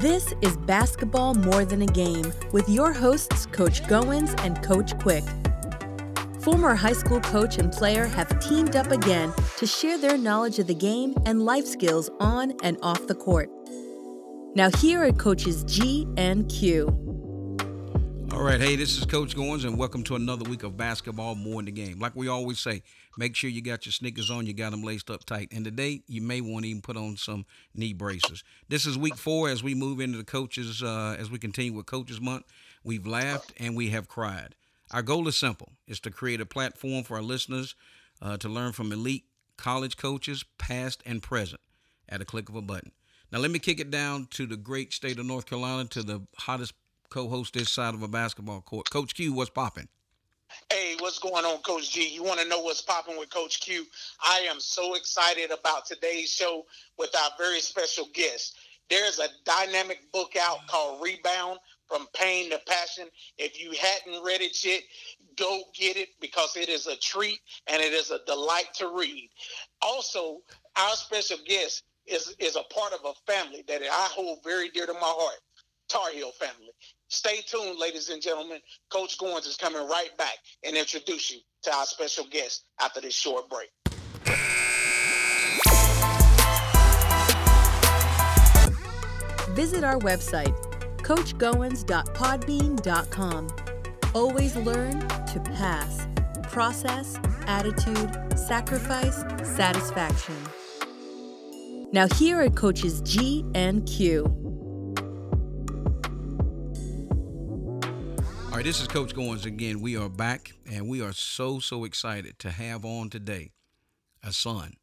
This is Basketball More Than a Game with your hosts, Coach Goins and Coach Quick. Former high school coach and player have teamed up again to share their knowledge of the game and life skills on and off the court. Now, here are coaches G and Q. All right, hey, this is Coach Goins, and welcome to another week of basketball more in the game. Like we always say, make sure you got your sneakers on, you got them laced up tight. And today, you may want to even put on some knee braces. This is week four as we move into the coaches, uh, as we continue with Coaches Month. We've laughed and we have cried. Our goal is simple: is to create a platform for our listeners uh, to learn from elite college coaches, past and present, at a click of a button. Now, let me kick it down to the great state of North Carolina, to the hottest co-host this side of a basketball court. Coach Q, what's popping? Hey, what's going on, Coach G? You want to know what's popping with Coach Q? I am so excited about today's show with our very special guest. There's a dynamic book out called Rebound from Pain to Passion. If you hadn't read it yet, go get it because it is a treat and it is a delight to read. Also, our special guest is, is a part of a family that I hold very dear to my heart, Tar Heel family. Stay tuned, ladies and gentlemen. Coach Goins is coming right back and introduce you to our special guest after this short break. Visit our website, coachgoins.podbean.com. Always learn to pass, process, attitude, sacrifice, satisfaction. Now, here are coaches G and Q. right, this is Coach Goins again. We are back, and we are so, so excited to have on today a son,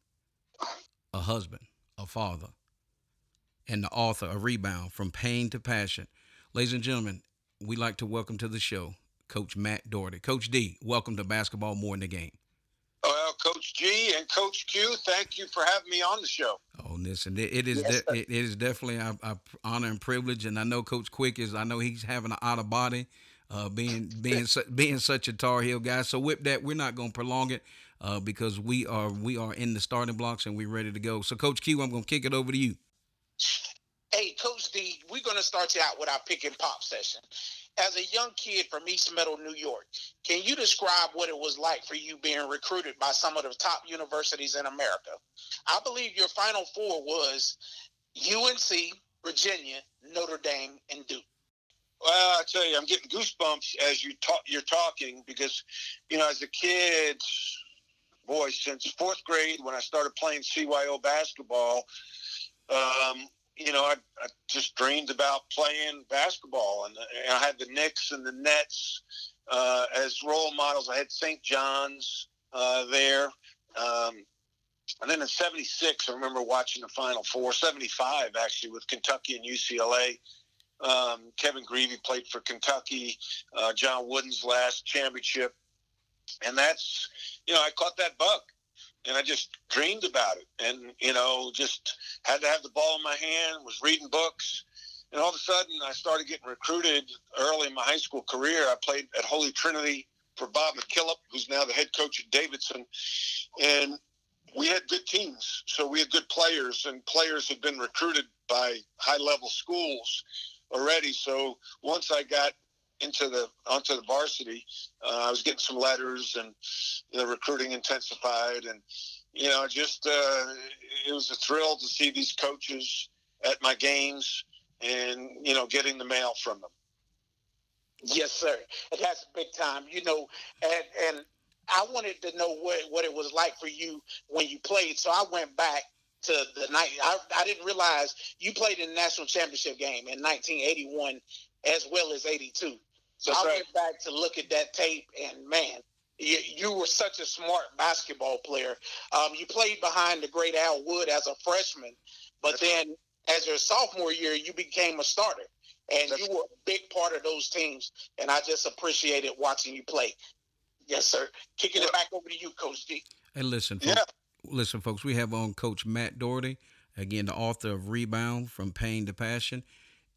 a husband, a father, and the author of Rebound From Pain to Passion. Ladies and gentlemen, we'd like to welcome to the show Coach Matt Doherty. Coach D, welcome to Basketball More in the Game. Well, Coach G and Coach Q, thank you for having me on the show. Oh, listen, it, it is Yes, de- it, is definitely a, a honor and privilege, and I know Coach Quick is. I know he's having an out of body, uh, being being being such a Tar Heel guy. So with that, we're not going to prolong it uh, because we are we are in the starting blocks and we're ready to go. So Coach Q, I'm going to kick it over to you. Hey, Coach D, we're going to start you out with our pick and pop session. As a young kid from East Meadow, New York, can you describe what it was like for you being recruited by some of the top universities in America? I believe your final four was UNC, Virginia, Notre Dame, and Duke. Well, I tell you, I'm getting goosebumps as you talk. You're talking because, you know, as a kid, boy, since fourth grade when I started playing CYO basketball, um, you know, I, I just dreamed about playing basketball, and, and I had the Knicks and the Nets uh, as role models. I had St. John's uh, there. Um, and then in 76, I remember watching the Final Four, 75 actually, with Kentucky and UCLA. Um, Kevin Grevey played for Kentucky, uh, John Wooden's last championship. And that's, you know, I caught that bug and I just dreamed about it. And, you know, just had to have the ball in my hand, was reading books. And all of a sudden, I started getting recruited early in my high school career. I played at Holy Trinity for Bob McKillop, who's now the head coach at Davidson. And we had good teams, so we had good players, and players had been recruited by high-level schools already. So once I got into the onto the varsity, uh, I was getting some letters, and the recruiting intensified, and you know, just uh, it was a thrill to see these coaches at my games, and you know, getting the mail from them. Yes, sir. And that's big time. You know, and and I wanted to know what what it was like for you when you played. So I went back to the night. I, I didn't realize you played in the national championship game in 1981 as well as 82. So That's I right. went back to look at that tape, and man, you, you were such a smart basketball player. Um, you played behind the great Al Wood as a freshman, but then as your sophomore year, you became a starter, and That's- you were a big part of those teams. And I just appreciated watching you play. Yes, sir. Kicking it back over to you, Coach D. And listen, Yeah. Listen, folks, we have on Coach Matt Doherty, again, the author of Rebound From Pain to Passion.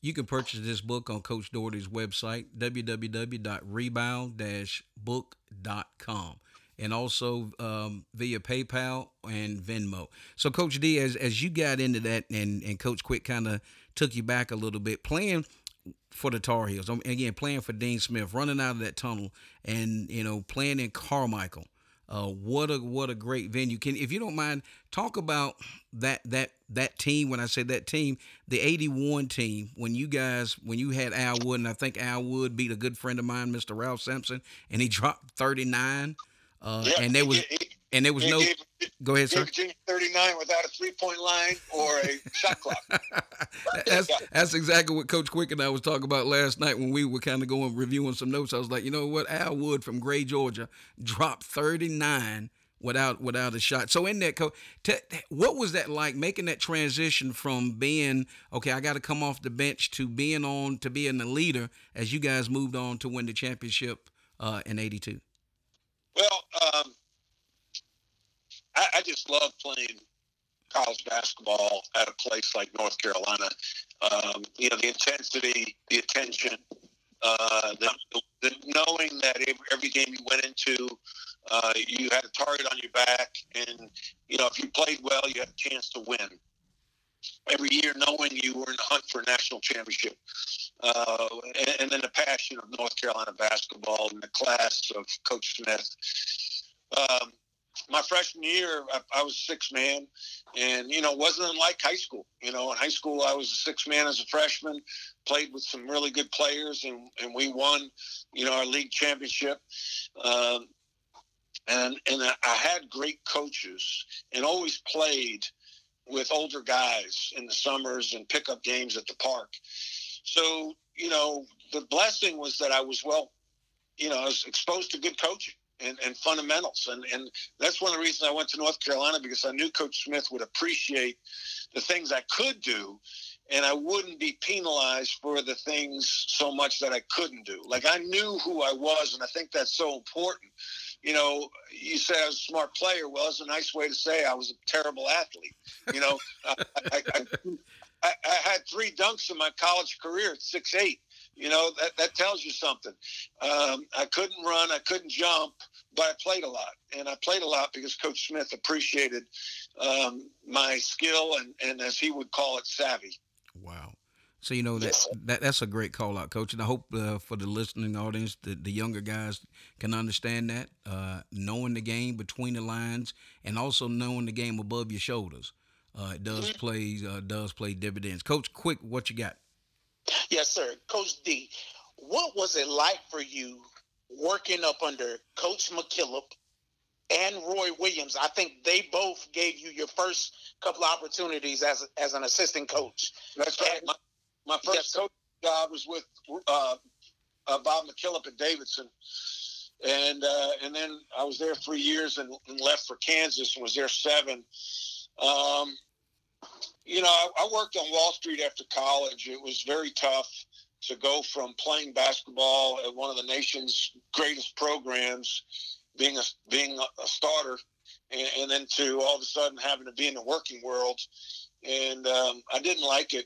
You can purchase this book on Coach Doherty's website, www.rebound-book.com. and also um, via PayPal and Venmo. So, Coach D, as as you got into that, and and Coach Quick kind of took you back a little bit, playing for the Tar Heels. Again, playing for Dean Smith, running out of that tunnel, and you know, playing in Carmichael. Uh, what a what a great venue! Can if you don't mind, talk about that that that team. When I say that team, the '81 team, when you guys when you had Al Wood, and I think Al Wood beat a good friend of mine, Mr. Ralph Sampson, and he dropped 39. Uh, yeah, and there was and there was no. Gave, go ahead, sir. Virginia 39 without a three point line or a shot clock. that's that's exactly what Coach Quick and I was talking about last night when we were kind of going reviewing some notes. I was like, you know what, Al Wood from Gray, Georgia, dropped 39 without without a shot. So in that, coach, t- what was that like making that transition from being okay? I got to come off the bench to being on to being the leader as you guys moved on to win the championship uh, in '82. Well, um, I, I just love playing college basketball at a place like North Carolina. Um, you know, the intensity, the attention, uh, the, the, knowing that every game you went into, uh, you had a target on your back, and you know if you played well, you had a chance to win. Every year, knowing you were in the hunt for a national championship, uh, and, and, then the passion of North Carolina basketball and the class of Coach Smith. Um, my freshman year, I, I was six man, and you know, wasn't like high school. You know, in high school, I was a six man as a freshman, played with some really good players, and and we won, you know, our league championship. Um, and and I had great coaches, and always played with older guys in the summers and pickup games at the park. So you know, the blessing was that I was well, you know, I was exposed to good coaching and, and fundamentals. And, and that's one of the reasons I went to North Carolina because I knew Coach Smith would appreciate the things I could do and I wouldn't be penalized for the things so much that I couldn't do. Like I knew who I was, and I think that's so important. You know, you say I was a smart player. Well, it's a nice way to say I was a terrible athlete. You know, I, I, I, I, had three dunks in my college career at six eight. You know, that, that tells you something. Um, I couldn't run, I couldn't jump, but I played a lot. And I played a lot because Coach Smith appreciated um, my skill and, and, as he would call it, savvy. Wow. So you know that, yes. that that's a great call out, coach, and I hope uh, for the listening audience, the, the younger guys can understand that, uh, knowing the game between the lines, and also knowing the game above your shoulders. Uh, it does mm-hmm. play uh, does play dividends. Coach, quick, what you got? Yes, sir. Coach D, what was it like for you working up under Coach McKillop and Roy Williams? I think they both gave you your first couple opportunities as as an assistant coach. That's right. My, my first yes, coach job was with uh, uh, Bob McKillop at Davidson. And uh, and then I was there three years and, and, left for Kansas and was there seven. Um, you know, I, worked on Wall Street after college. It was very tough to go from playing basketball at one of the nation's greatest programs, being a being a starter, and, and, then to all of a sudden having to be in the working world. And um, I didn't like it.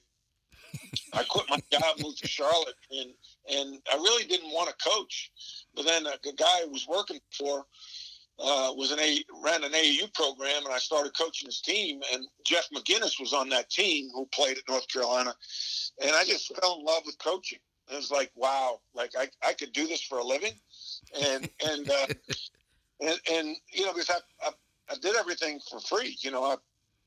I quit my job, moved to Charlotte, and and I really didn't want to coach. But then the guy I was working for uh, was an A ran an AAU program, and I started coaching his team. And Jeff McGinnis was on that team who played at North Carolina, and I just fell in love with coaching. It was like, wow, like I, I could do this for a living, and and uh, and, and you know because I, I, I did everything for free. You know, I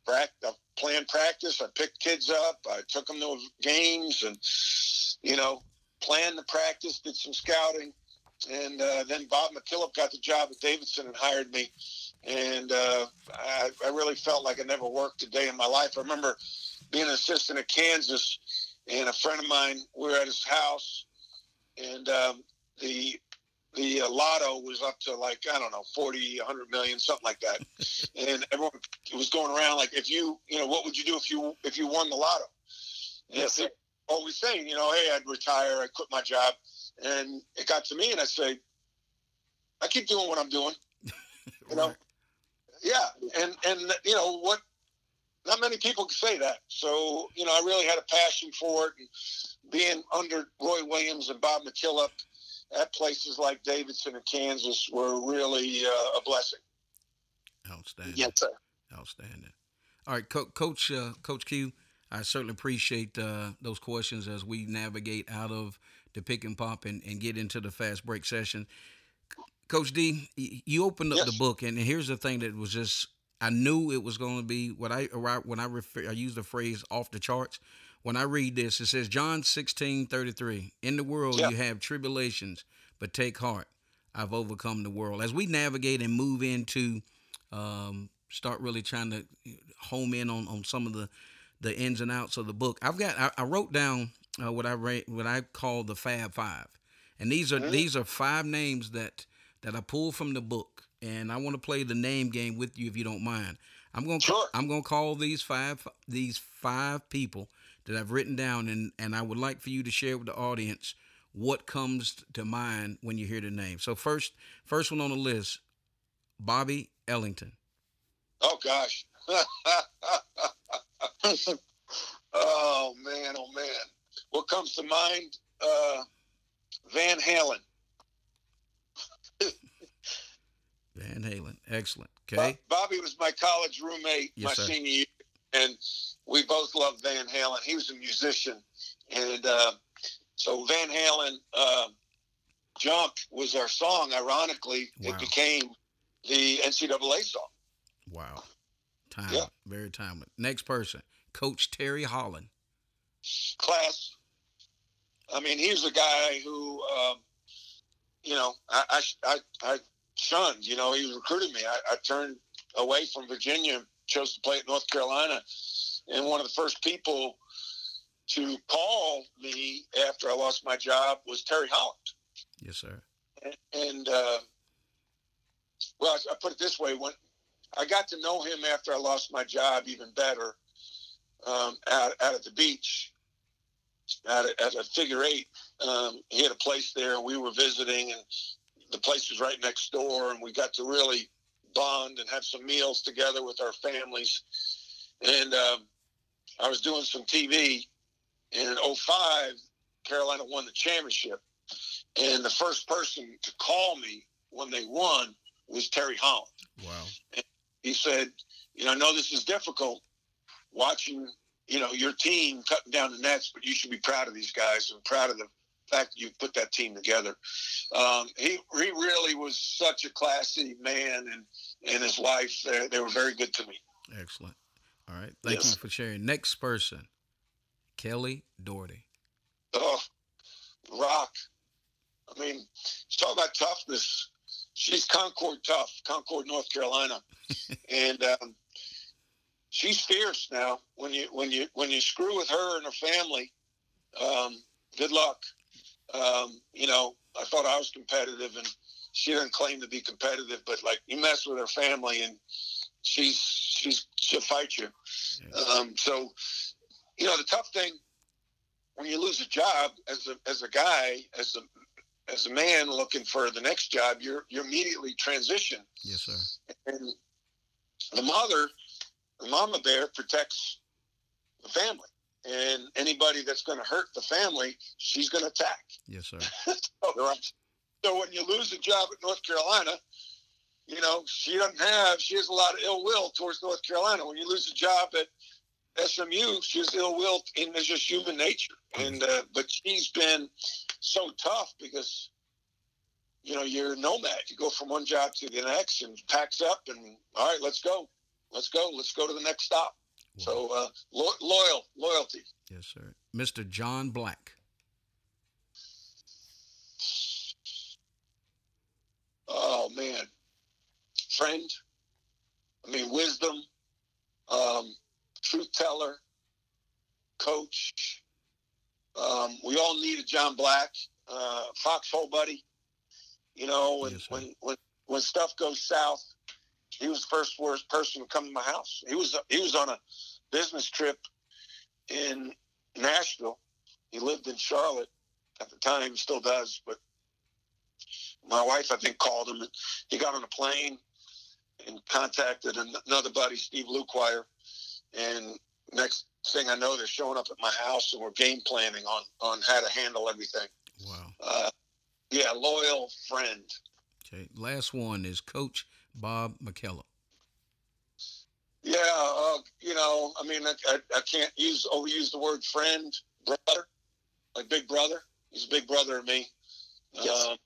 practiced, I planned practice, I picked kids up, I took them to games, and you know, planned the practice, did some scouting and uh, then Bob McKillop got the job at Davidson and hired me. And uh, I, I, really felt like I never worked a day in my life. I remember being an assistant at Kansas, and a friend of mine, we were at his house, and um, the the uh, lotto was up to like I don't know 40, 100 million, something like that, and everyone was going around like, if you, you know, what would you do if you if you won the lotto? And yes, always saying, you know, hey, I'd retire, I'd quit my job. And it got to me, and I say, I keep doing what I'm doing. You know, yeah, and and you know what? Not many people can say that. So you know, I really had a passion for it, and being under Roy Williams and Bob McKillop, at places like Davidson and Kansas were really uh, a blessing. Outstanding. Yes, sir. Outstanding. All right, Co- Coach uh, Coach Q. I certainly appreciate uh, those questions as we navigate out of pick and pop and, and get into the fast break session. Coach D, you opened up yes. the book, and here's the thing that was just I knew it was going to be what I when I refer I use the phrase off the charts. When I read this, it says John sixteen thirty three. In the world you have tribulations, but take heart, I've overcome the world. As we navigate and move into um, start really trying to home in on, on some of the the ins and outs of the book. I've got I, I wrote down uh, what I rate, what I call the Fab Five, and these are mm-hmm. these are five names that that I pulled from the book, and I want to play the name game with you if you don't mind. I'm gonna sure. I'm gonna call these five these five people that I've written down, and and I would like for you to share with the audience what comes to mind when you hear the name. So first first one on the list, Bobby Ellington. Oh gosh. oh man, oh man. What comes to mind? Uh, Van Halen. Van Halen, excellent. Okay. Bobby was my college roommate yes, my sir. senior year, and we both loved Van Halen. He was a musician, and uh, so Van Halen uh, "Jump" was our song. Ironically, wow. it became the NCAA song. Wow. Time. Yeah. Very timely. Next person, Coach Terry Holland. Class. I mean, he's a guy who, um, you know, I, I, I, I, shunned. You know, he recruited me. I, I turned away from Virginia, chose to play at North Carolina, and one of the first people to call me after I lost my job was Terry Holland. Yes, sir. And, and uh, well, I, I put it this way: when I got to know him after I lost my job even better um, out, out at the beach at a, at a figure eight. Um, he had a place there and we were visiting and the place was right next door and we got to really bond and have some meals together with our families. And um, I was doing some TV and in 05, Carolina won the championship. And the first person to call me when they won was Terry Holland. Wow. And he said, you know, I know this is difficult watching, you know, your team cutting down the nets, but you should be proud of these guys and proud of the fact that you put that team together. Um, he, he really was such a classy man and, and his wife, they, they were very good to me. Excellent. All right. Thank yes. you for sharing. Next person, Kelly Doherty. Oh, rock. I mean, talk about toughness she's Concord tough, Concord, North Carolina, and um, she's fierce now. When you when you when you screw with her and her family, um, good luck. Um, you know, I thought I was competitive, and she didn't claim to be competitive, but like you mess with her family, and she's she's she'll fight you. Um, so, you know, the tough thing when you lose a job as a as a guy, as a as a man looking for the next job, you're you're immediately transition. Yes, sir. And the mother, the mama bear, protects the family, and anybody that's going to hurt the family, she's going to attack. Yes, sir. so, so when you lose a job at North Carolina, you know she doesn't have she has a lot of ill will towards North Carolina. When you lose a job at SMU, she's ill will, and it's just human nature. And uh, but she's been so tough because you know you're a nomad. You go from one job to the next, and packs up, and all right, let's go, let's go, let's go to the next stop. So uh, lo- loyal, loyalty. Yes, sir. Mr. John Black. Oh man, friend. I mean, wisdom, um, truth teller, coach, um, we all need a John Black, uh, foxhole buddy. You know, when, yes, when when when stuff goes south, he was the first worst person to come to my house. He was he was on a business trip in Nashville. He lived in Charlotte at the time. Still does, but my wife, I think, called him. And he got on a plane and contacted another buddy, Steve Luquire, and next thing I know, they're showing up at my house and we're game planning on on how to handle everything. Wow. Uh, Yeah, loyal friend. Okay. Last one is Coach Bob McKillop. Yeah, uh, you know, I mean, I, I, I, can't use overuse the word friend, brother, like big brother. He's a big brother to me. Yes. Um,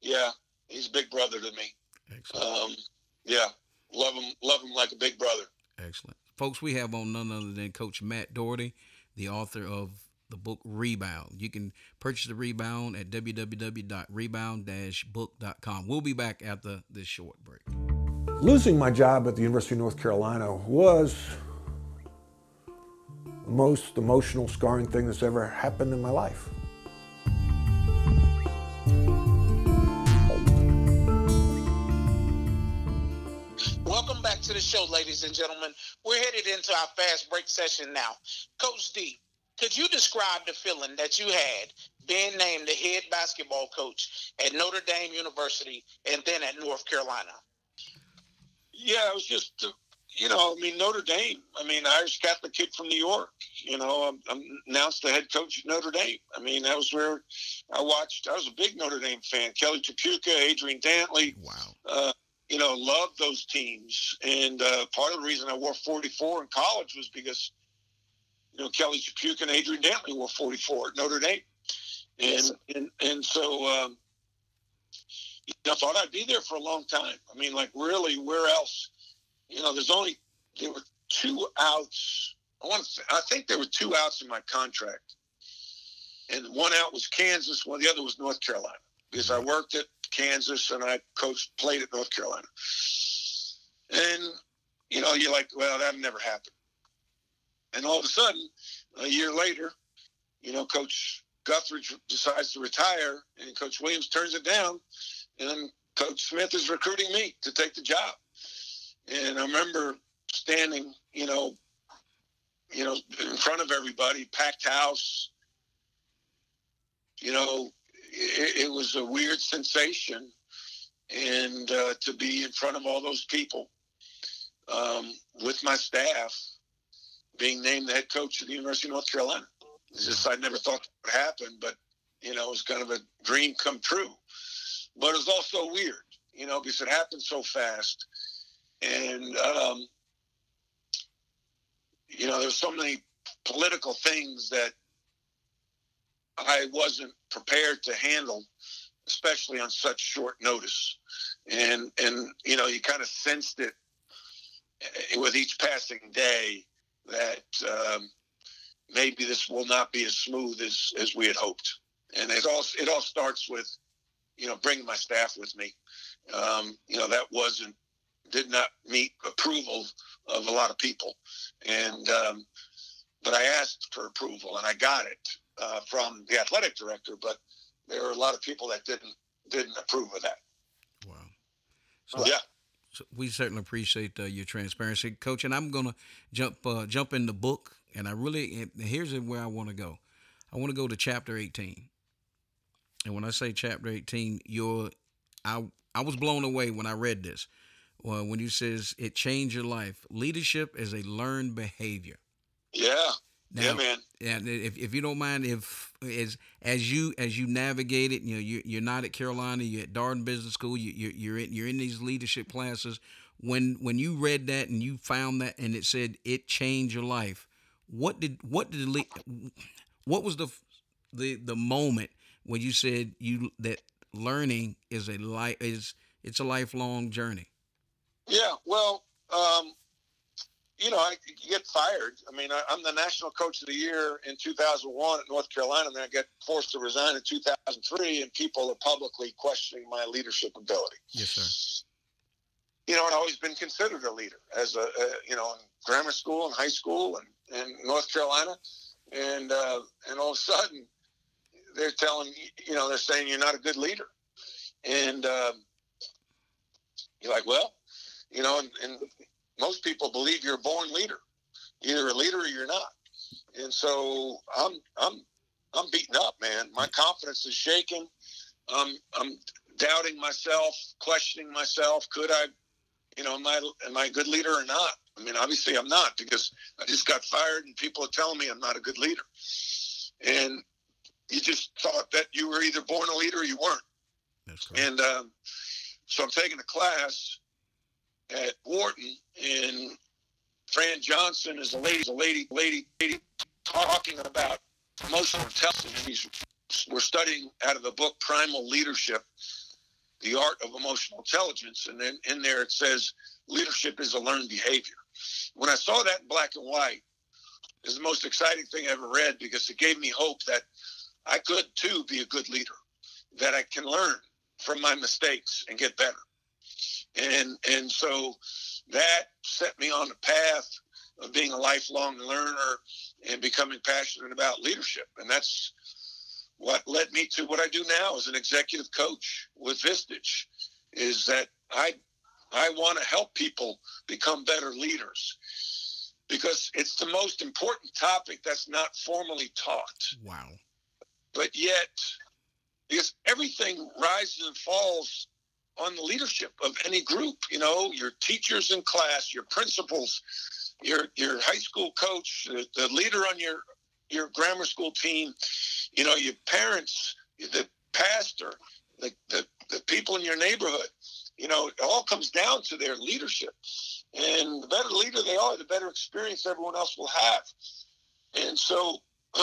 yeah, he's a big brother to me. Excellent. Um, yeah, love him, love him like a big brother. Excellent, folks. We have on none other than Coach Matt Doherty, the author of the book Rebound. You can purchase the Rebound at www.rebound-book.com. We'll be back after this short break. Losing my job at the University of North Carolina was the most emotional, scarring thing that's ever happened in my life. Welcome back to the show, ladies and gentlemen. We're headed into our fast break session now. Coach D, could you describe the feeling that you had being named the head basketball coach at Notre Dame University and then at North Carolina? Yeah, it was just, you know, I mean, Notre Dame. I mean, Irish Catholic kid from New York. You know, I'm, I'm announced the head coach at Notre Dame. I mean, that was where I watched. I was a big Notre Dame fan. Kelly Tripucka, Adrian Dantley. Wow. Uh, you know, loved those teams. And uh, part of the reason I wore 44 in college was because, you know, Kelly Tripucka and Adrian Dantley were 44 at Notre Dame. And, and, and so, um, I thought I'd be there for a long time. I mean, like really, where else? You know, there's only there were two outs. I want to. I think there were two outs in my contract, and one out was Kansas. One the other was North Carolina because I worked at Kansas and I coached played at North Carolina. And you know, you're like, well, that never happened. And all of a sudden, a year later, you know, Coach Guthridge decides to retire, and Coach Williams turns it down and Coach Smith is recruiting me to take the job. And I remember standing, you know, you know, in front of everybody, packed house. You know, it, it was a weird sensation, and uh, to be in front of all those people um, with my staff, being named the head coach of the University of North Carolina. It's just I never thought that would happen, but you know, it was kind of a dream come true. But it was also weird, you know, because it happened so fast, and um, you know, there's so many political things that I wasn't prepared to handle, especially on such short notice, and and you know, you kind of sensed it with each passing day that um, maybe this will not be as smooth as as we had hoped, and it all it all starts with you know, bringing my staff with me. Um, you know, that wasn't, did not meet approval of a lot of people. And, um, but I asked for approval and I got it uh, from the athletic director, but there were a lot of people that didn't, didn't approve of that. Wow. So, yeah. So we certainly appreciate uh, your transparency, Coach. And I'm gonna jump uh, jump in the book, and I really here's where I want to go. I want to go to chapter 18. And when I say chapter 18, you're I I was blown away when I read this. Well, when you says it changed your life. Leadership is a learned behavior. Yeah. Now, yeah, man. And if, if you don't mind, if as as you as you navigate it, you know you you're not at Carolina, you're at Darden Business School, you you're, you're in you're in these leadership classes. When when you read that and you found that and it said it changed your life, what did what did what was the the the moment when you said you that learning is a life is it's a lifelong journey. Yeah, well, um, you know, I get fired. I mean, I, am the national coach of the year in 2001 at North Carolina, and then I get forced to resign in 2003, and people are publicly questioning my leadership ability. Yes, sir. You know, I've always been considered a leader as a, a you know, in grammar school and high school and, and North Carolina, and uh, and all of a sudden, they're telling you know they're saying you're not a good leader, and um, you're like, well, you know, and, and most people believe you're a born leader, either a leader or you're not, and so I'm I'm I'm beaten up, man. My confidence is shaken. Um, I'm doubting myself, questioning myself. Could I, you know, am I am I a good leader or not? I mean, obviously I'm not because I just got fired and people are telling me I'm not a good leader. And you just thought that you were either born a leader or you weren't. And um, so I'm taking a class at Wharton, and Fran Johnson is a lady, a lady, lady, lady talking about emotional intelligence. We're studying out of the book Primal Leadership, the art of emotional intelligence, and then in there it says leadership is a learned behavior. When I saw that in black and white, it was the most exciting thing I ever read because it gave me hope that I could too be a good leader, that I can learn from my mistakes and get better. And and so that set me on the path of being a lifelong learner and becoming passionate about leadership. And that's what led me to what I do now as an executive coach with Vistage is that I I want to help people become better leaders because it's the most important topic that's not formally taught. Wow. But yet, because everything rises and falls on the leadership of any group, you know, your teachers in class, your principals, your your high school coach, the, the leader on your your grammar school team, you know, your parents, the pastor, the, the, the people in your neighborhood. You know, it all comes down to their leadership. And the better leader they are, the better experience everyone else will have. And so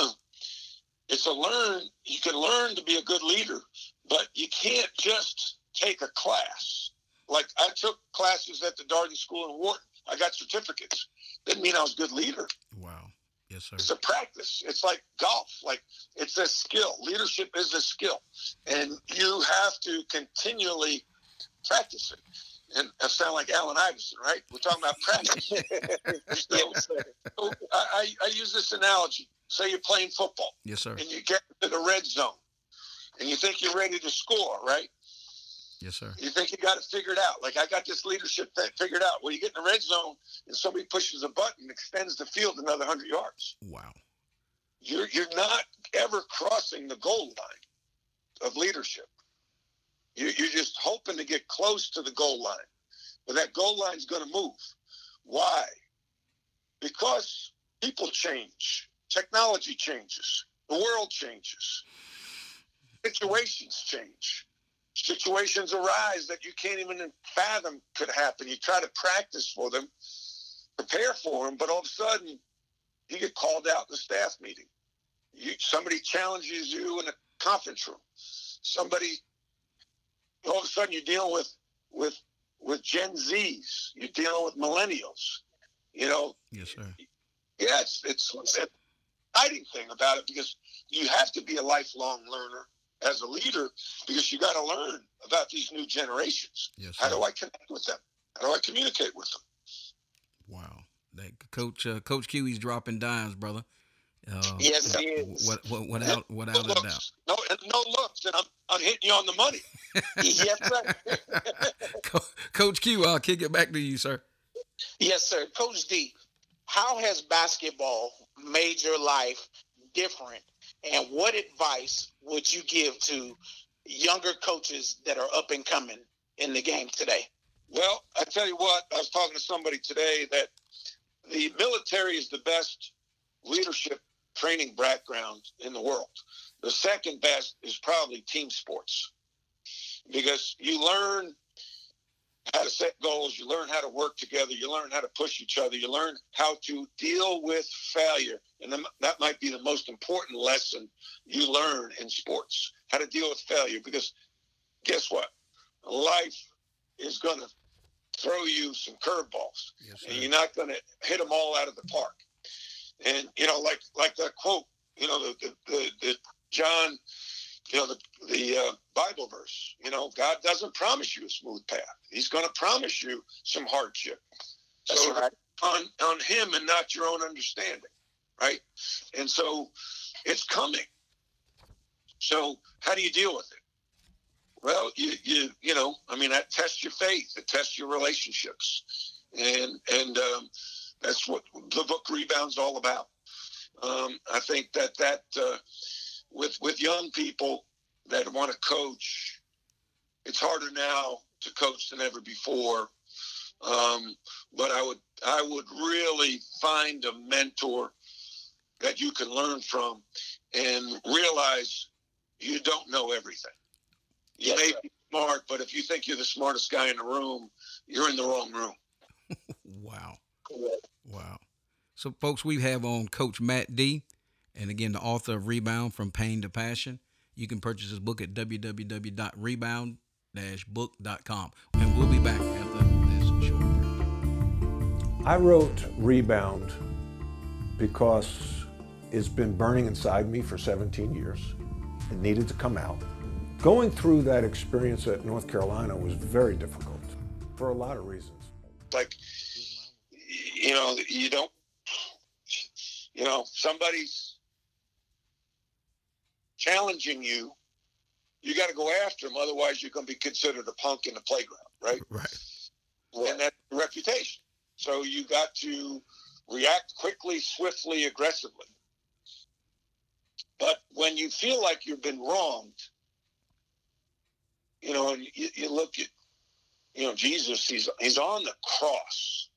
it's a learn, you can learn to be a good leader, but you can't just take a class. Like I took classes at the Darden School in Wharton. I got certificates. Didn't mean I was a good leader. Wow. Yes, sir. It's a practice. It's like golf. Like it's a skill. Leadership is a skill, and you have to continually practice it. And I sound like Allen Iverson, right? We're talking about practice. so, so I, I use this analogy. Say you're playing football. Yes, sir. And you get to the red zone, and you think you're ready to score, right? Yes, sir. You think you got it figured out. Like I got this leadership thing figured out. Well, you get in the red zone and somebody pushes a button, and extends the field another hundred yards. Wow. You're you're not ever crossing the goal line of leadership. You, you're just hoping to get close to the goal line, but that goal line's going to move. Why? Because people change, technology changes, the world changes, situations change situations arise that you can't even fathom could happen. You try to practice for them, prepare for them, but all of a sudden you get called out in the staff meeting. You, somebody challenges you in a conference room. Somebody, all of a sudden you're dealing with with with Gen Zs. You're dealing with millennials. You know. Yes, sir. Yeah, it's it's, it's an exciting thing about it because you have to be a lifelong learner as a leader because you got to learn about these new generations. Yes, How do I connect with them? How do I communicate with them? Wow. That Coach uh, Coach Q, he's dropping dimes, brother. Uh, Yes, he is. What, what, what without without no a doubt. No, no looks, and I'm, I'm hitting you on the money. yes, sir. Co- Coach Q, I'll kick it back to you, sir. Yes, sir. Coach D, how has basketball made your life different? And what advice would you give to younger coaches that are up and coming in the game today? Well, I tell you what, I was talking to somebody today that the military is the best leadership training background in the world. The second best is probably team sports because you learn how to set goals, you learn how to work together, you learn how to push each other, you learn how to deal with failure. And that might be the most important lesson you learn in sports how to deal with failure because guess what? Life is going to throw you some curveballs Yes, and you're not going to hit them all out of the park. And you know, like like that quote, you know, the the, the, the John, you know, the the uh, Bible verse. You know, God doesn't promise you a smooth path. He's going to promise you some hardship. That's so right. on on Him and not your own understanding, right? And so it's coming. So how do you deal with it? Well, you you you know, I mean, that tests your faith. It tests your relationships, and and um, that's what the book Rebound's all about. Um, I think that that uh, with with young people that want to coach, it's harder now to coach than ever before. Um, but I would I would really find a mentor that you can learn from and realize you don't know everything. You may be smart, but if you think you're the smartest guy in the room, you're in the wrong room. wow. Wow. So, folks, we have on Coach Matt D, and again, the author of Rebound from Pain to Passion. You can purchase his book at www.rebound-book.com. And we'll be back after this short break. I wrote Rebound because it's been burning inside me for 17 years. It needed to come out. Going through that experience at North Carolina was very difficult for a lot of reasons. Like, you know, you don't, you know, somebody's challenging you, you got to go after them. Otherwise, you're going to be considered a punk in the playground, right? Right. And that's reputation. So you got to react quickly, swiftly, aggressively. But when you feel like you've been wronged, you know, and you, you look at, you know, Jesus, he's he's on the cross,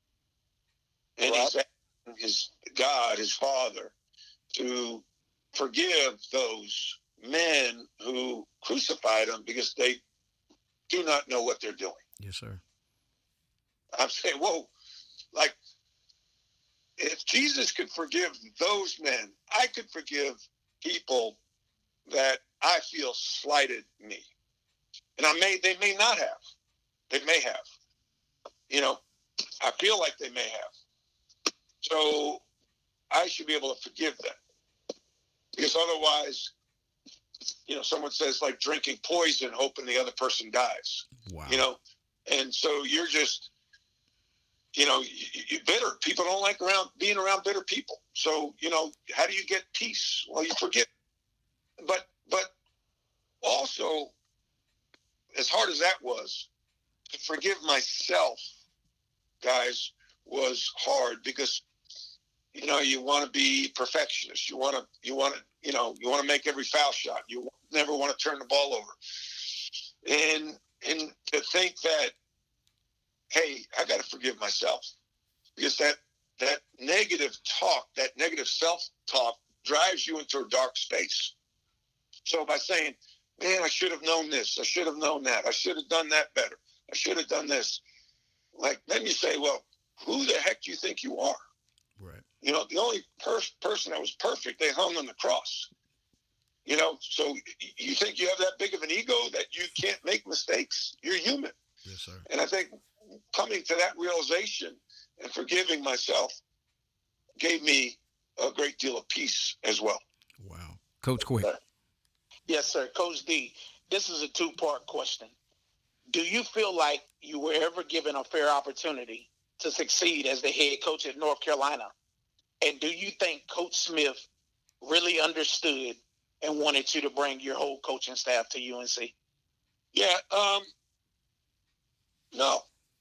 and right. he's asking his God, his Father, to forgive those men who crucified him because they do not know what they're doing. Yes, sir. I'm saying, whoa, like if Jesus could forgive those men, I could forgive people that I feel slighted me. And I may they may not have. They may have. You know, I feel like they may have. So I should be able to forgive them. Because otherwise, you know, someone says like drinking poison hoping the other person dies. Wow. You know, and so you're just you know, you're bitter. People don't like around being around bitter people. So, you know, how do you get peace? Well, you forget. But, but also, as hard as that was, to forgive myself, guys, was hard because, you know, you want to be perfectionist. You want to, you want to, you know, you want to make every foul shot. You never want to turn the ball over. And, and to think that hey, I got to forgive myself because that that negative talk, that negative self-talk, drives you into a dark space. So by saying, "Man, I should have known this. I should have known that. I should have done that better. I should have done this," like then you say, "Well, who the heck do you think you are?" Right. You know, the only per- person that was perfect, they hung on the cross. You know, so you think you have that big of an ego that you can't make mistakes? You're human. Yes, sir. And I think coming to that realization and forgiving myself gave me a great deal of peace as well. Wow. Coach Quick. Uh, yes, sir. Coach D, this is a two part question. Do you feel like you were ever given a fair opportunity to succeed as the head coach at North Carolina? And do you think Coach Smith really understood and wanted you to bring your whole coaching staff to UNC? Yeah, um, no,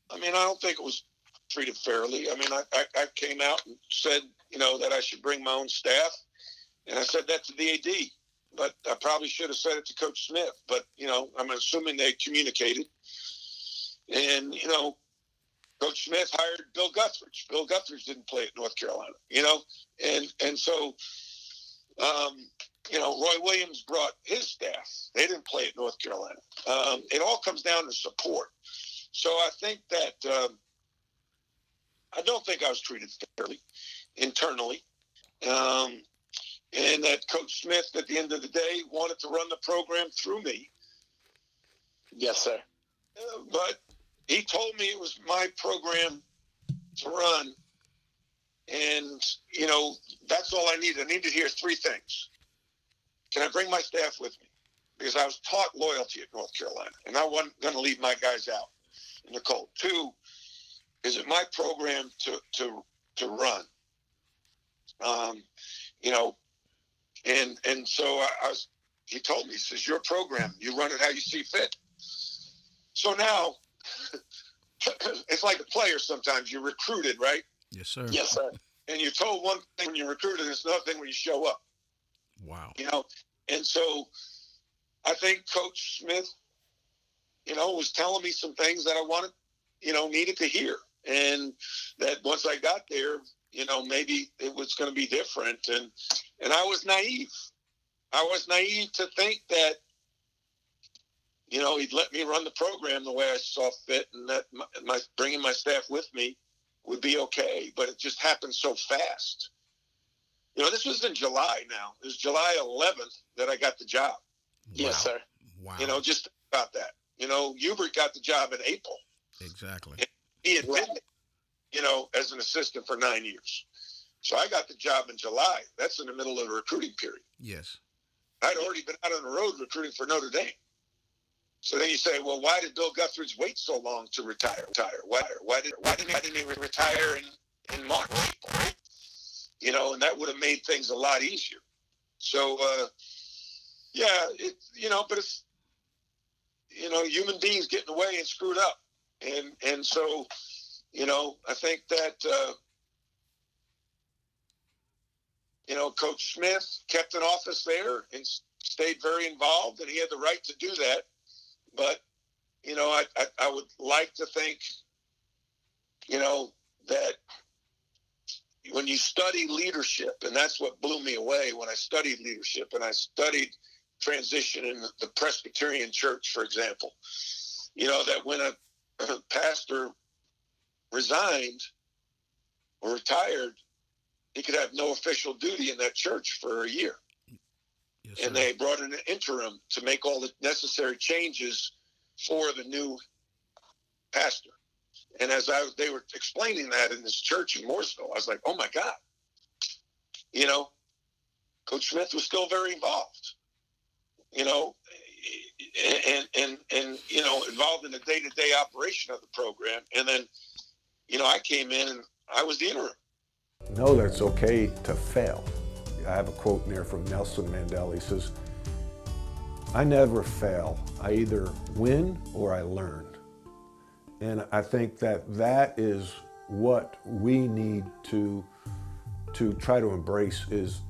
I mean, I don't think it was treated fairly. I mean, I, I, I came out and said, you know, that I should bring my own staff. And I said that to the AD, but I probably should have said it to Coach Smith. But, you know, I'm assuming they communicated. And, you know, Coach Smith hired Bill Guthridge. Bill Guthridge didn't play at North Carolina, you know? And, and so, um, you know, Roy Williams brought his staff. They didn't play at North Carolina. Um, it all comes down to support. So I think that um, I don't think I was treated fairly internally. Um, and that Coach Smith, at the end of the day, wanted to run the program through me. Yes, sir. Uh, but he told me it was my program to run. And, you know, that's all I needed. I needed to hear three things. Can I bring my staff with me? Because I was taught loyalty at North Carolina, and I wasn't going to leave my guys out. in the cold. Two, is it my program to to to run? Um, you know, and and so I, I was. He told me, he says, "Your program, you run it how you see fit." So now, it's like a player. Sometimes you're recruited, right? Yes, sir. Yes, sir. And you're told one thing when you're recruited, and it's another thing when you show up. Wow. You know, and so I think Coach Smith you know, was telling me some things that I wanted, you know, needed to hear. And that once I got there, you know, maybe it was going to be different. And, and I was naive. I was naive to think that you know, he'd let me run the program the way I saw fit, and that my, my bringing my staff with me would be okay. But it just happened so fast. You know, this was in July. Now it was July 11th that I got the job. Yes, sir. Wow. You know, just about that. You know, Hubert got the job in April. exactly. He had been, you know, as an assistant for nine years. So I got the job in July. That's in the middle of the recruiting period. Yes. I'd already been out on the road recruiting for Notre Dame. So then you say, well, why did Bill Guthridge wait so long to retire? Retire? Why? Why did? Why didn't, why didn't he retire in in March? You know, and that would have made things a lot easier. So, uh, yeah, it you know, but it's you know, human beings get in the way and screwed up, and and so, you know, I think that. Uh, you know, Coach Smith kept an office there and stayed very involved, and he had the right to do that. But, you know, I, I, I would like to think, you know, that when you study leadership, and that's what blew me away when I studied leadership and I studied transition in the Presbyterian church, for example, you know, that when a, a pastor resigned or retired, he could have no official duty in that church for a year. Yes, And sir. they brought in an interim to make all the necessary changes for the new pastor. And as I they were explaining that in this church in Mooresville, I was like, oh my God. You know, Coach Smith was still very involved. You know, and and and you know, involved in the day to day operation of the program. And then, you know, I came in and I was the interim. Know that it's okay to fail. I have a quote in there from Nelson Mandela. He says, I never fail. I either win or I learn. And I think that that is what we need to, to try to embrace is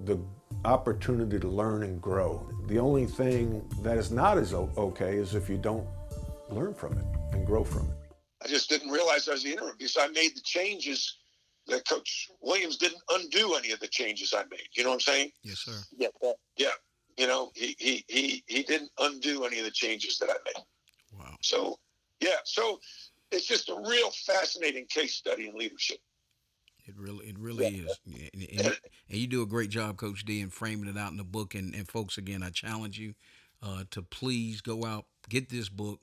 the opportunity to learn and grow. The only thing that is not as okay is if you don't learn from it and grow from it. I just didn't realize I was the interim because I made the changes that Coach Williams didn't undo any of the changes I made. You know what I'm saying? Yes, sir. Yeah, Yeah. You know, he he he, he didn't undo any of the changes that I made. Wow. So yeah, so it's just a real fascinating case study in leadership. It really, it really is, and, and, and you do a great job, Coach D, in framing it out in the book. And, and folks, again, I challenge you uh, to please go out, get this book,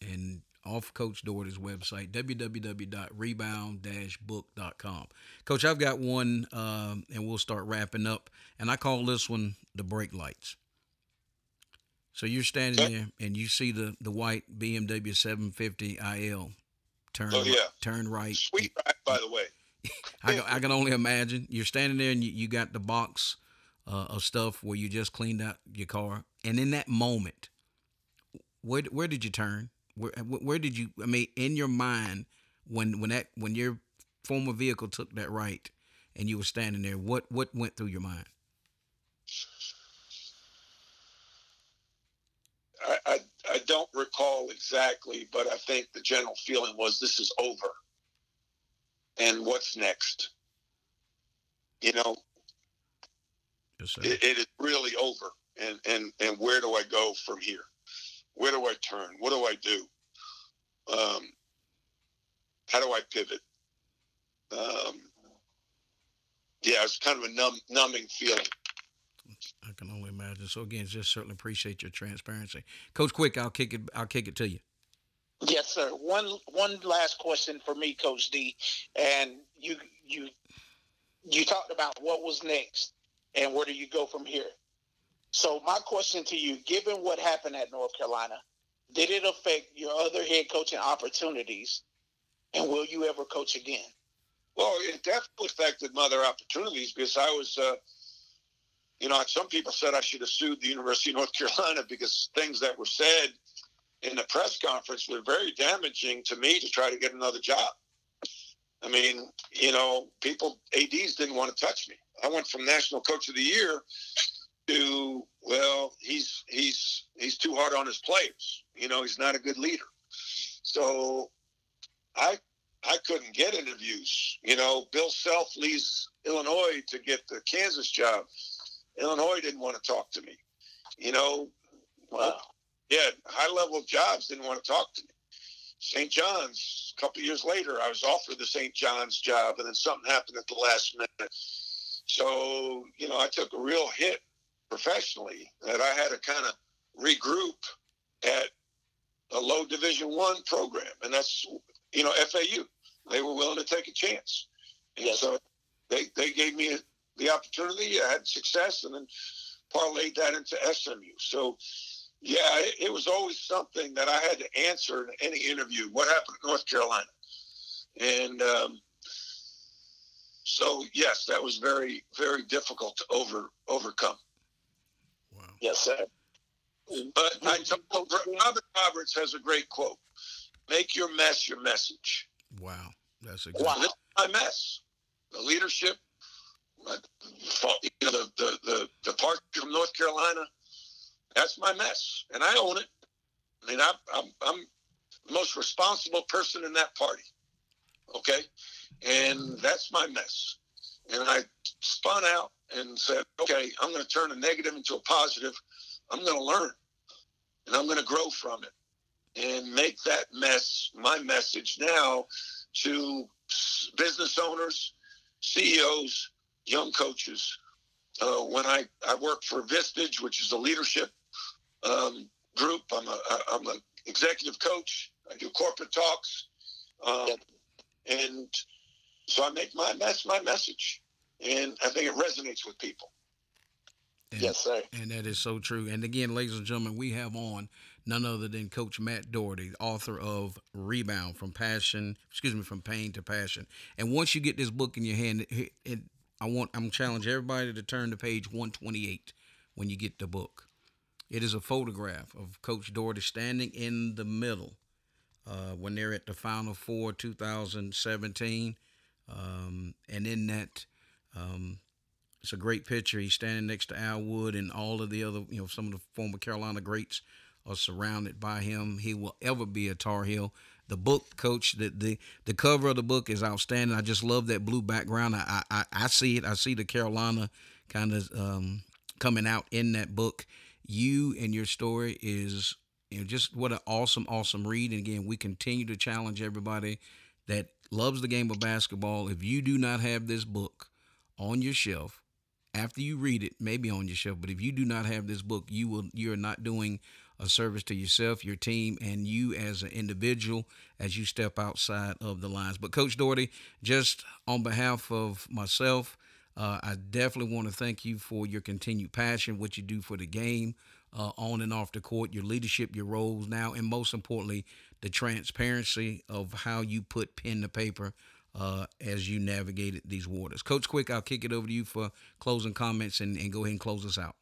and off Coach Doherty's website, www.rebound-book.com. Coach, I've got one, um, and we'll start wrapping up. And I call this one the brake lights. So you're standing there, and you see the the white BMW 750 IL. Turn, Oh, yeah. turn right. Sweet ride, by the way. I can, I can only imagine you're standing there and you, you got the box uh, of stuff where you just cleaned out your car, and in that moment, where where did you turn? Where where did you? I mean, in your mind, when when that when your former vehicle took that right, and you were standing there, what what went through your mind? I, I I don't recall exactly, but I think the general feeling was this is over. And what's next? You know, Yes, it, it is really over. And, and and where do I go from here? Where do I turn? What do I do? Um, how do I pivot? Um, yeah, it's kind of a numb, numbing feeling. I can only imagine. So again, just certainly appreciate your transparency, Coach. Quick, I'll kick it. I'll kick it to you. Yes, sir. One one last question for me, Coach D. And you you you talked about what was next and where do you go from here. So my question to you, given what happened at North Carolina, did it affect your other head coaching opportunities? And will you ever coach again? Well, it definitely affected my other opportunities because I was, uh, you know, some people said I should have sued the University of North Carolina because things that were said in the press conference were very damaging to me to try to get another job. I mean, you know, people, ADs didn't want to touch me. I went from National Coach of the Year to, well, he's he's he's too hard on his players. You know, he's not a good leader. So I I couldn't get interviews. You know, Bill Self leaves Illinois to get the Kansas job. Illinois didn't want to talk to me. You know, Wow. yeah, high level jobs didn't want to talk to me. St. John's, a couple years later, I was offered the St. John's job, and then something happened at the last minute. So, you know, I took a real hit professionally that I had to kind of regroup at a low division one program. And that's, you know, FAU. They were willing to take a chance. And yes. so they, they gave me the opportunity. I had success and then parlayed that into SMU. So, yeah, it, it, was always something that I had to answer in any interview. What happened in North Carolina? And um, so, yes, that was very, very difficult to over overcome. Wow. Yes, sir. But I told, Robin Roberts has a great quote: "Make your mess your message." Wow, that's a wow. This my mess. The leadership, you know, the, the the departure from North Carolina that's my mess, and I own it. I mean, I, I'm, I'm the most responsible person in that party. Okay, and that's my mess. And I spun out and said, okay, I'm going to turn a negative into a positive. I'm going to learn, and I'm going to grow from it, and make that mess my message now to business owners, CEOs, young coaches. Uh, when I, I work for Vistage, which is a leadership um, group. I'm a I'm an executive coach. I do corporate talks, um, and so I make my that's my message, and I think it resonates with people. And, yes, sir. And that is so true. And again, ladies and gentlemen, we have on none other than Coach Matt Doherty, author of Rebound from Passion, excuse me, from Pain to Passion. And once you get this book in your hand, it, it, I want I'm challenge everybody to turn to page 128 when you get the book. It is a photograph of Coach Doherty standing in the middle uh, when they're at the Final Four 2017. Um, and in that, um, it's a great picture. He's standing next to Al Wood and all of the other, you know, some of the former Carolina greats are surrounded by him. He will ever be a Tar Heel. The book, Coach, the the, the cover of the book is outstanding. I just love that blue background. I I, I see it. I see the Carolina kind of um, coming out in that book you and your story is you know just what an awesome awesome read and again we continue to challenge everybody that loves the game of basketball if you do not have this book on your shelf after you read it maybe on your shelf but if you do not have this book you will you're not doing a service to yourself your team and you as an individual as you step outside of the lines. But coach doherty just on behalf of myself uh, I definitely want to thank you for your continued passion, what you do for the game, uh, on and off the court, your leadership, your roles now, and most importantly, the transparency of how you put pen to paper uh, as you navigated these waters. Coach Quick, I'll kick it over to you for closing comments and, and go ahead and close us out.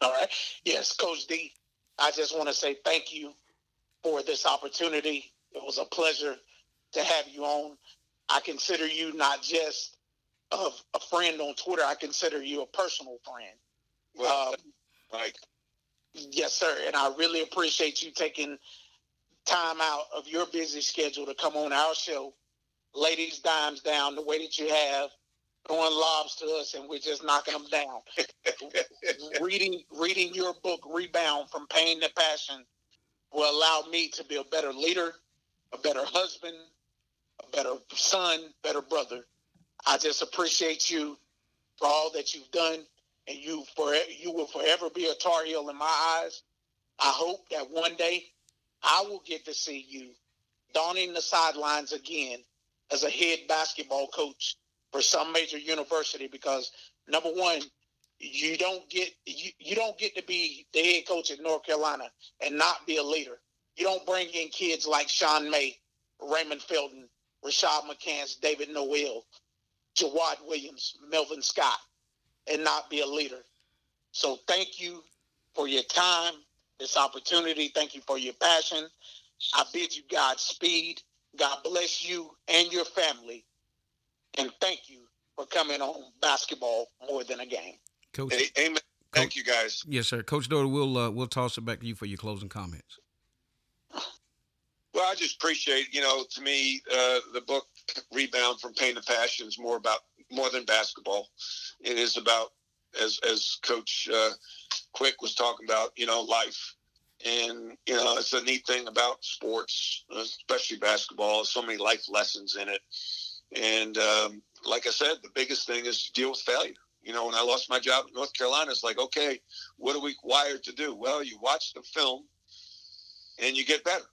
All right. Yes, Coach D, I just want to say thank you for this opportunity. It was a pleasure to have you on. I consider you not just of a friend on Twitter, I consider you a personal friend. Well, um, right. Yes, sir. And I really appreciate you taking time out of your busy schedule to come on our show, ladies dimes down the way that you have, throwing lobs to us, and we're just knocking them down. reading reading your book, Rebound from Pain to Passion, will allow me to be a better leader, a better husband, a better son, better brother. I just appreciate you for all that you've done, and you for you will forever be a Tar Heel in my eyes. I hope that one day I will get to see you donning the sidelines again as a head basketball coach for some major university because number one, you don't get you, you don't get to be the head coach at North Carolina and not be a leader. You don't bring in kids like Sean May, Raymond Felton, Rashad McCants, David Noel, Jawad Williams, Melvin Scott, and not be a leader. So thank you for your time, this opportunity. Thank you for your passion. I bid you Godspeed. God bless you and your family. And thank you for coming on basketball more than a game. Coach, hey, amen. Thank you guys. Yes, sir. Coach Doherty, we'll uh, we'll toss it back to you for your closing comments. Well, I just appreciate, you know, to me, uh, the book Rebound from Pain to Passion is more about more than basketball. It is about, as as Coach uh, Quick was talking about, you know, life. And, you know, it's a neat thing about sports, especially basketball. So many life lessons in it. And um, like I said, the biggest thing is to deal with failure. You know, when I lost my job in North Carolina, it's like, okay, what are we wired to do? Well, you watch the film and you get better.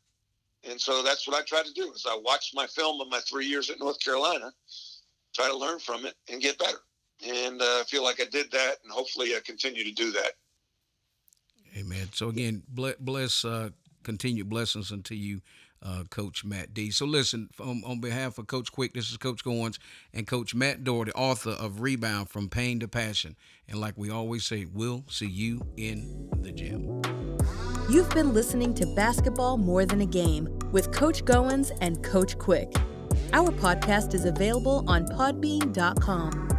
And so that's what I try to do is I watch my film of my three years at North Carolina, try to learn from it and get better. And uh, I feel like I did that, and hopefully I continue to do that. Amen. So again, bless, uh, continued blessings unto you, uh, Coach Matt D. So listen, on, on, behalf of Coach Quick, this is Coach Goins and Coach Matt Doherty, author of Rebound from Pain to Passion. And like we always say, we'll see you in the gym. You've been listening to Basketball More Than a Game with Coach Goins and Coach Quick. Our podcast is available on podbean.com.